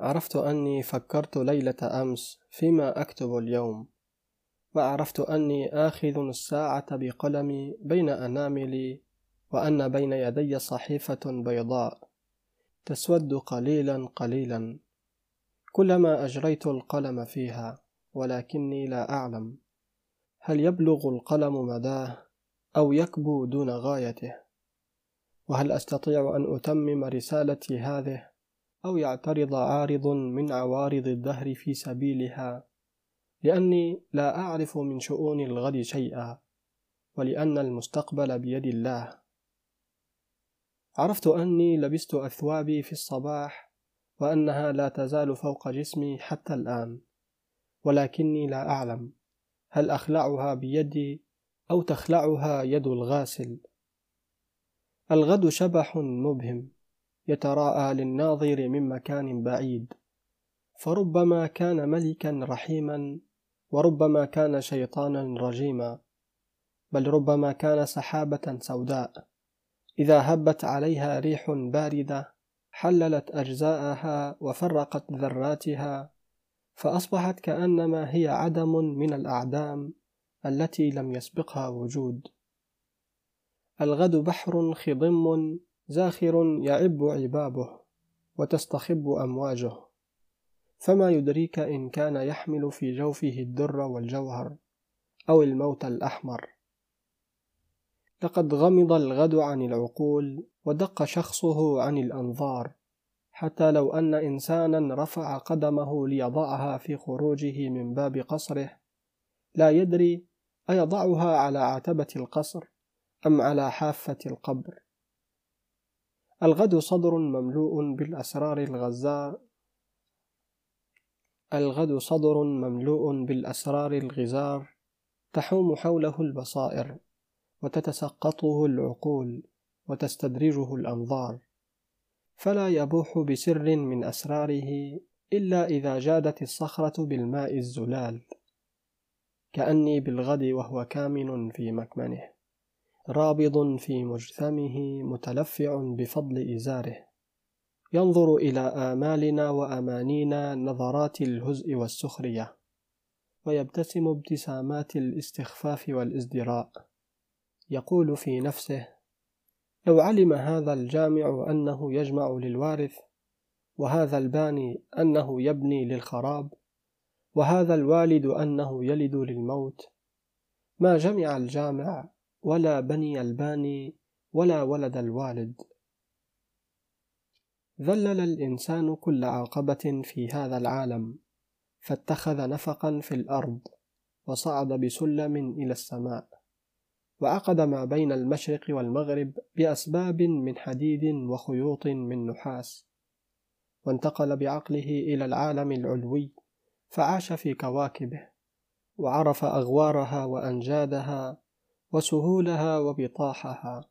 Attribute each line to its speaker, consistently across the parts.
Speaker 1: عرفت أني فكرت ليلة أمس فيما أكتب اليوم وعرفت أني آخذ الساعة بقلمي بين أناملي وأن بين يدي صحيفة بيضاء تسود قليلا قليلا. كلما أجريت القلم فيها ولكني لا أعلم هل يبلغ القلم مداه أو يكبو دون غايته وهل أستطيع أن أتمم رسالتي هذه؟ أو يعترض عارض من عوارض الدهر في سبيلها. لأني لا أعرف من شؤون الغد شيئا ولأن المستقبل بيد الله. عرفت أني لبست أثوابي في الصباح وأنها لا تزال فوق جسمي حتى الآن. ولكني لا أعلم هل أخلعها بيدي أو تخلعها يد الغاسل؟ الغد شبح مبهم. يتراءى للناظر من مكان بعيد. فربما كان ملكا رحيما وربما كان شيطانا رجيما بل ربما كان سحابة سوداء. إذا هبت عليها ريح باردة حللت أجزاءها وفرقت ذراتها فأصبحت كأنما هي عدم من الأعدام التي لم يسبقها وجود. الغد بحر خضم زاخر يعب عبابه وتستخب أمواجه. فما يدريك إن كان يحمل في جوفه الدر والجوهر أو الموت الأحمر. لقد غمض الغد عن العقول ودق شخصه عن الأنظار حتى لو أن إنسانا رفع قدمه ليضعها في خروجه من باب قصره لا يدري أيضعها على عتبة القصر أم على حافة القبر. الغد صدر مملوء بالأسرار الغزار الغد صدر مملوء بالأسرار الغزار. تحوم حوله البصائر وتتسقطه العقول وتستدرجه الأنظار. فلا يبوح بسر من أسراره إلا إذا جادت الصخرة بالماء الزلال. كأني بالغد وهو كامن في مكمنه. رابض في مجثمه متلفع بفضل إزاره. ينظر إلى آمالنا وأمانينا نظرات الهزء والسخرية ويبتسم ابتسامات الاستخفاف والازدراء. يقول في نفسه لو علم هذا الجامع أنه يجمع للوارث وهذا الباني أنه يبني للخراب وهذا الوالد أنه يلد للموت ما جمع الجامع ولا بني الباني ولا ولد الوالد. ذلل الإنسان كل عقبه في هذا العالم فاتخذ نفقا في الأرض وصعد بسلم إلى السماء وعقد ما بين المشرق والمغرب بأسباب من حديد وخيوط من نحاس وانتقل بعقله إلى العالم العلوي فعاش في كواكبه وعرف أغوارها وأنجادها وسهولها وبطاحها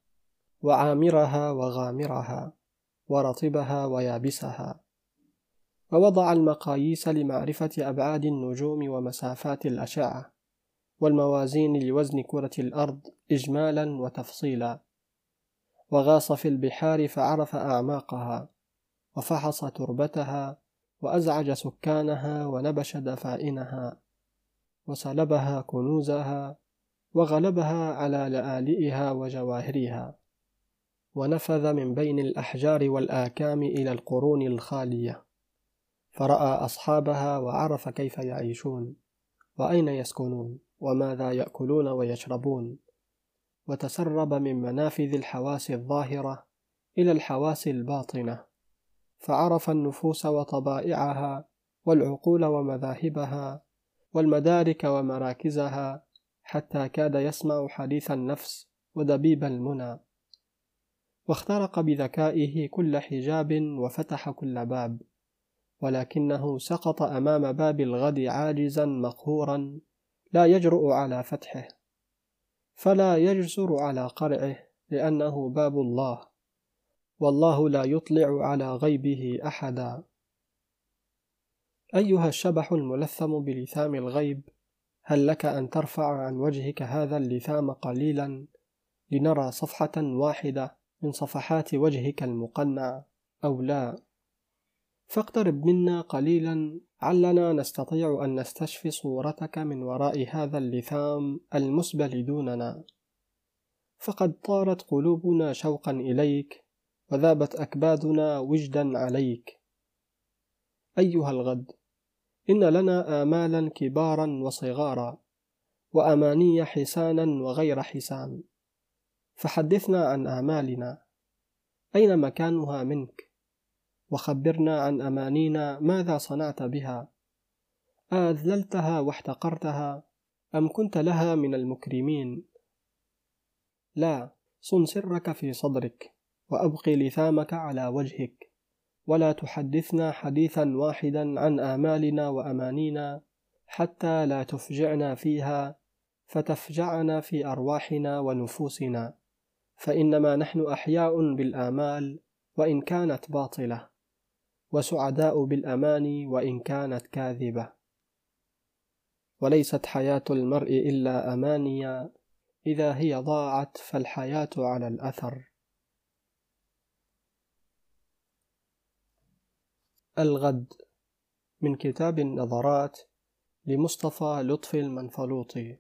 Speaker 1: وعامرها وغامرها ورطبها ويابسها. ووضع المقاييس لمعرفة أبعاد النجوم ومسافات الأشعة والموازين لوزن كرة الأرض إجمالا وتفصيلا. وغاص في البحار فعرف أعماقها وفحص تربتها وأزعج سكانها ونبش دفائنها وسلبها كنوزها وغلبها على لآلئها وجواهرها ونفذ من بين الأحجار والآكام إلى القرون الخالية فرأى أصحابها وعرف كيف يعيشون وأين يسكنون وماذا يأكلون ويشربون وتسرب من منافذ الحواس الظاهرة إلى الحواس الباطنة فعرف النفوس وطبائعها والعقول ومذاهبها والمدارك ومراكزها حتى كاد يسمع حديث النفس ودبيب المنى. واخترق بذكائه كل حجاب وفتح كل باب. ولكنه سقط أمام باب الغد عاجزا مقهورا لا يجرؤ على فتحه. فلا يجسر على قرعه لأنه باب الله. والله لا يطلع على غيبه أحدا. أيها الشبح الملثم بلثام الغيب هل لك أن ترفع عن وجهك هذا اللثام قليلا لنرى صفحة واحدة من صفحات وجهك المقنع أو لا؟ فاقترب منا قليلا علنا نستطيع أن نستشفي صورتك من وراء هذا اللثام المسبل دوننا. فقد طارت قلوبنا شوقا إليك وذابت أكبادنا وجدا عليك. أيها الغد إن لنا آمالا كبارا وصغارا وأماني حسانا وغير حسان. فحدثنا عن آمالنا أين مكانها منك؟ وخبرنا عن أمانينا ماذا صنعت بها؟ أذللتها واحتقرتها أم كنت لها من المكرمين؟ لا صن سرك في صدرك وأبقي لثامك على وجهك. ولا تحدثنا حديثا واحدا عن آمالنا وأمانينا حتى لا تفجعنا فيها فتفجعنا في أرواحنا ونفوسنا. فإنما نحن أحياء بالآمال وإن كانت باطلة وسعداء بالأماني وإن كانت كاذبة. وليست حياة المرء إلا أمانيا إذا هي ضاعت فالحياة على الأثر. الغد من كتاب النظرات لمصطفى لطفي المنفلوطي.